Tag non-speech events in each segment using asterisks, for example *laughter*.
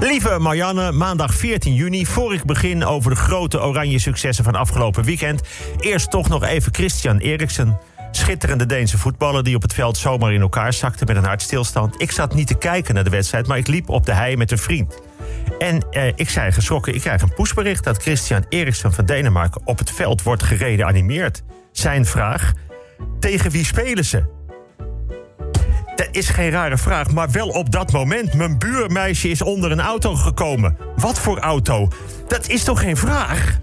Lieve Marianne, maandag 14 juni. Voor ik begin over de grote oranje successen van afgelopen weekend. Eerst toch nog even Christian Eriksen. Schitterende Deense voetballer die op het veld zomaar in elkaar zakte met een hartstilstand. Ik zat niet te kijken naar de wedstrijd, maar ik liep op de hei met een vriend. En eh, ik zei geschrokken, ik krijg een poesbericht dat Christian Eriksen van Denemarken op het veld wordt gereanimeerd. Zijn vraag, tegen wie spelen ze? Dat is geen rare vraag, maar wel op dat moment. Mijn buurmeisje is onder een auto gekomen. Wat voor auto? Dat is toch geen vraag?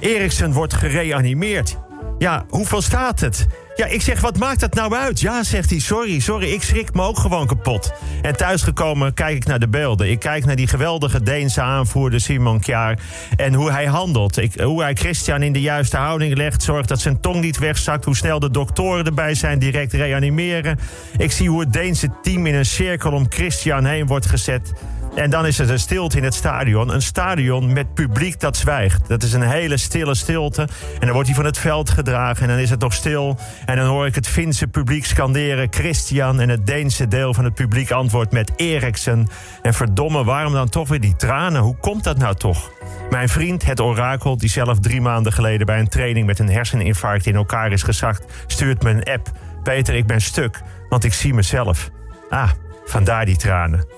Eriksen wordt gereanimeerd. Ja, hoeveel staat het? Ja, ik zeg, wat maakt dat nou uit? Ja, zegt hij, sorry, sorry, ik schrik me ook gewoon kapot. En thuisgekomen kijk ik naar de beelden. Ik kijk naar die geweldige Deense aanvoerder Simon Kjaar... en hoe hij handelt. Ik, hoe hij Christian in de juiste houding legt... zorgt dat zijn tong niet wegzakt. Hoe snel de doktoren erbij zijn, direct reanimeren. Ik zie hoe het Deense team in een cirkel om Christian heen wordt gezet... En dan is het een stilte in het stadion. Een stadion met publiek dat zwijgt. Dat is een hele stille stilte. En dan wordt hij van het veld gedragen en dan is het nog stil. En dan hoor ik het Finse publiek scanderen Christian... en het Deense deel van het publiek antwoordt met Eriksen. En verdomme, waarom dan toch weer die tranen? Hoe komt dat nou toch? Mijn vriend, het orakel, die zelf drie maanden geleden... bij een training met een herseninfarct in elkaar is gezakt... stuurt me een app. Peter, ik ben stuk, want ik zie mezelf. Ah, vandaar die tranen.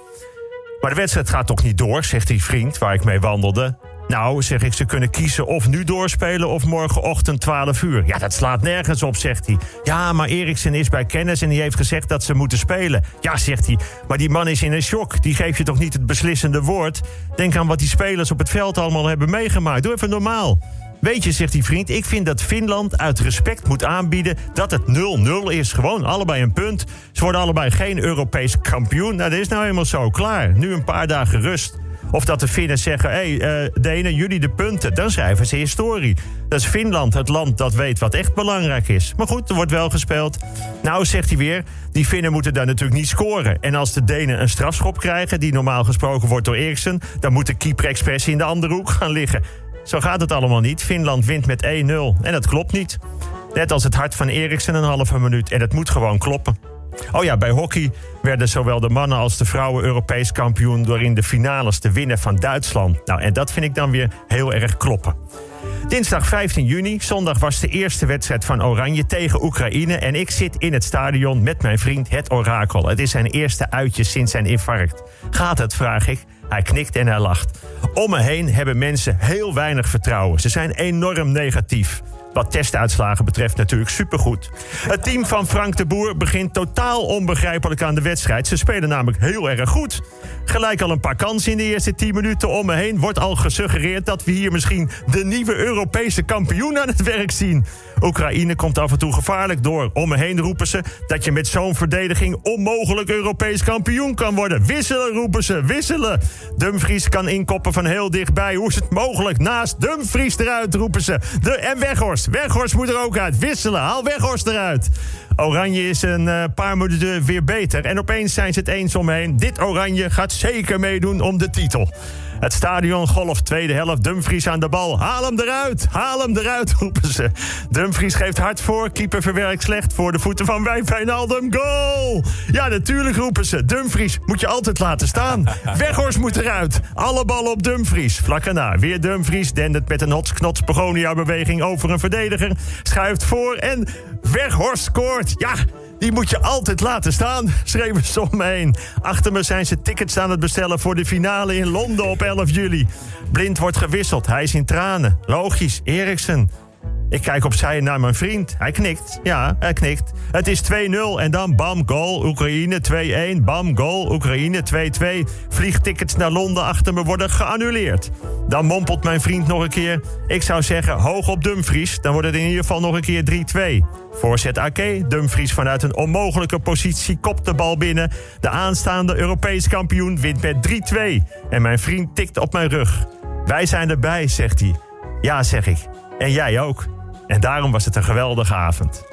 Maar de wedstrijd gaat toch niet door, zegt die vriend waar ik mee wandelde. Nou, zeg ik, ze kunnen kiezen of nu doorspelen of morgenochtend 12 uur. Ja, dat slaat nergens op, zegt hij. Ja, maar Eriksen is bij kennis en die heeft gezegd dat ze moeten spelen. Ja, zegt hij, maar die man is in een shock. Die geeft je toch niet het beslissende woord? Denk aan wat die spelers op het veld allemaal hebben meegemaakt. Doe even normaal. Weet je, zegt die vriend, ik vind dat Finland uit respect moet aanbieden dat het 0-0 is. Gewoon allebei een punt. Ze worden allebei geen Europees kampioen. Nou, dat is nou helemaal zo. Klaar. Nu een paar dagen rust. Of dat de Finnen zeggen, hé, hey, uh, Denen, jullie de punten. Dan schrijven ze historie. Dat is Finland, het land dat weet wat echt belangrijk is. Maar goed, er wordt wel gespeeld. Nou, zegt hij weer, die Finnen moeten daar natuurlijk niet scoren. En als de Denen een strafschop krijgen, die normaal gesproken wordt door Eriksen... dan moet de keeper expres in de andere hoek gaan liggen. Zo gaat het allemaal niet. Finland wint met 1-0. En dat klopt niet. Net als het hart van Eriksen een halve minuut. En het moet gewoon kloppen. Oh ja, bij hockey werden zowel de mannen als de vrouwen Europees kampioen... door in de finales te winnen van Duitsland. Nou, en dat vind ik dan weer heel erg kloppen. Dinsdag 15 juni, zondag was de eerste wedstrijd van Oranje tegen Oekraïne. En ik zit in het stadion met mijn vriend Het Orakel. Het is zijn eerste uitje sinds zijn infarct. Gaat het, vraag ik. Hij knikt en hij lacht. Om me heen hebben mensen heel weinig vertrouwen. Ze zijn enorm negatief. Wat testuitslagen betreft natuurlijk supergoed. Het team van Frank de Boer begint totaal onbegrijpelijk aan de wedstrijd. Ze spelen namelijk heel erg goed. Gelijk al een paar kansen in de eerste 10 minuten om me heen... wordt al gesuggereerd dat we hier misschien de nieuwe Europese kampioen aan het werk zien. Oekraïne komt af en toe gevaarlijk door. Om me heen roepen ze dat je met zo'n verdediging onmogelijk Europees kampioen kan worden. Wisselen roepen ze, wisselen. Dumfries kan inkoppen van heel dichtbij. Hoe is het mogelijk? Naast Dumfries eruit roepen ze. De, en Weghorst. Weghorst moet er ook uit. Wisselen, haal Weghorst eruit. Oranje is een uh, paar minuten weer beter. En opeens zijn ze het eens omheen. Dit Oranje gaat zeker meedoen om de titel. Het stadion golf, tweede helft. Dumfries aan de bal. Haal hem eruit, haal hem eruit, *laughs* roepen ze. Dumfries geeft hard voor. Keeper verwerkt slecht voor de voeten van Wijnaldum. Goal! Ja, natuurlijk roepen ze. Dumfries moet je altijd laten staan. *laughs* Weghorst moet eruit. Alle ballen op Dumfries. Vlak erna weer Dumfries. Dendert met een hotsknots Begonia-beweging over een verdediger. Schuift voor en Weghorst scoort. Ja, die moet je altijd laten staan, schreven ze om me heen. Achter me zijn ze tickets aan het bestellen voor de finale in Londen op 11 juli. Blind wordt gewisseld, hij is in tranen. Logisch, Eriksen. Ik kijk opzij naar mijn vriend. Hij knikt. Ja, hij knikt. Het is 2-0 en dan bam, goal. Oekraïne 2-1. Bam, goal. Oekraïne 2-2. Vliegtickets naar Londen achter me worden geannuleerd. Dan mompelt mijn vriend nog een keer. Ik zou zeggen, hoog op Dumfries. Dan wordt het in ieder geval nog een keer 3-2. Voorzet Ake. Dumfries vanuit een onmogelijke positie kopt de bal binnen. De aanstaande Europees kampioen wint met 3-2. En mijn vriend tikt op mijn rug. Wij zijn erbij, zegt hij. Ja, zeg ik. En jij ook. En daarom was het een geweldige avond.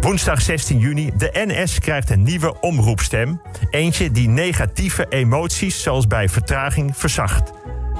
Woensdag 16 juni. De NS krijgt een nieuwe omroepstem. Eentje die negatieve emoties, zoals bij vertraging, verzacht.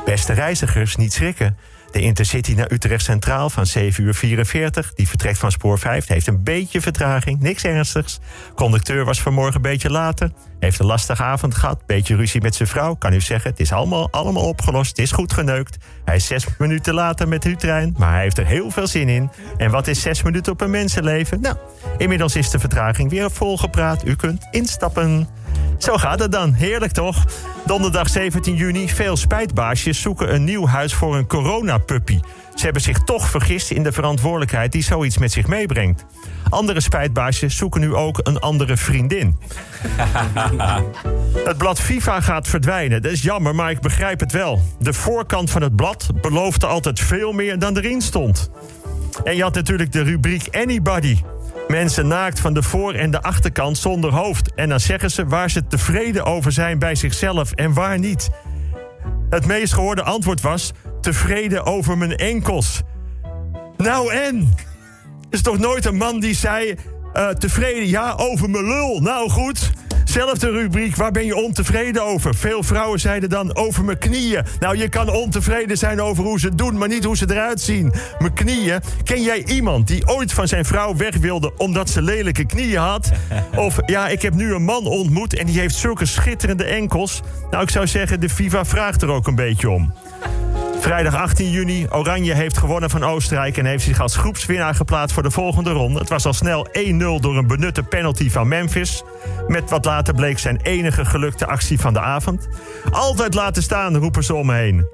Beste reizigers, niet schrikken. De Intercity naar Utrecht Centraal van 7 uur 44. Die vertrekt van spoor 5. Heeft een beetje vertraging, niks ernstigs. Conducteur was vanmorgen een beetje later. Heeft een lastige avond gehad. Beetje ruzie met zijn vrouw. Kan u zeggen, het is allemaal, allemaal opgelost. Het is goed geneukt. Hij is zes minuten later met uw trein. Maar hij heeft er heel veel zin in. En wat is zes minuten op een mensenleven? Nou, inmiddels is de vertraging weer volgepraat. U kunt instappen. Zo gaat het dan. Heerlijk toch? Donderdag 17 juni. Veel spijtbaasjes zoeken een nieuw huis voor een coronapuppy. Ze hebben zich toch vergist in de verantwoordelijkheid die zoiets met zich meebrengt. Andere spijtbaasjes zoeken nu ook een andere vriendin. *laughs* het blad FIFA gaat verdwijnen. Dat is jammer, maar ik begrijp het wel. De voorkant van het blad beloofde altijd veel meer dan erin stond. En je had natuurlijk de rubriek Anybody. Mensen naakt van de voor- en de achterkant zonder hoofd. En dan zeggen ze waar ze tevreden over zijn bij zichzelf en waar niet. Het meest gehoorde antwoord was: tevreden over mijn enkels. Nou en? Is toch nooit een man die zei: uh, tevreden, ja, over mijn lul. Nou goed. Zelfde rubriek, waar ben je ontevreden over? Veel vrouwen zeiden dan over mijn knieën. Nou, je kan ontevreden zijn over hoe ze het doen, maar niet hoe ze eruit zien. Mijn knieën. Ken jij iemand die ooit van zijn vrouw weg wilde omdat ze lelijke knieën had? *laughs* Of ja, ik heb nu een man ontmoet en die heeft zulke schitterende enkels. Nou, ik zou zeggen, de FIFA vraagt er ook een beetje om. Vrijdag 18 juni. Oranje heeft gewonnen van Oostenrijk en heeft zich als groepswinnaar geplaatst voor de volgende ronde. Het was al snel 1-0 door een benutte penalty van Memphis. Met wat later bleek zijn enige gelukte actie van de avond. Altijd laten staan, roepen ze om me heen.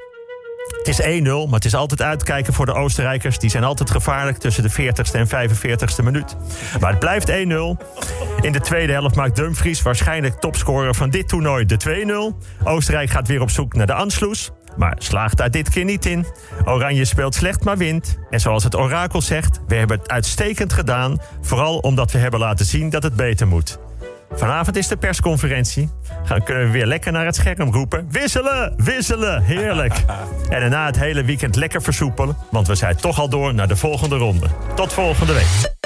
Het is 1-0, maar het is altijd uitkijken voor de Oostenrijkers. Die zijn altijd gevaarlijk tussen de 40ste en 45ste minuut. Maar het blijft 1-0. In de tweede helft maakt Dumfries, waarschijnlijk topscorer van dit toernooi, de 2-0. Oostenrijk gaat weer op zoek naar de Ansloes. Maar slaagt daar dit keer niet in. Oranje speelt slecht, maar wint. En zoals het orakel zegt, we hebben het uitstekend gedaan. Vooral omdat we hebben laten zien dat het beter moet. Vanavond is de persconferentie. Dan kunnen we weer lekker naar het scherm roepen. Wisselen, wisselen, heerlijk. *laughs* En daarna het hele weekend lekker versoepelen. Want we zijn toch al door naar de volgende ronde. Tot volgende week.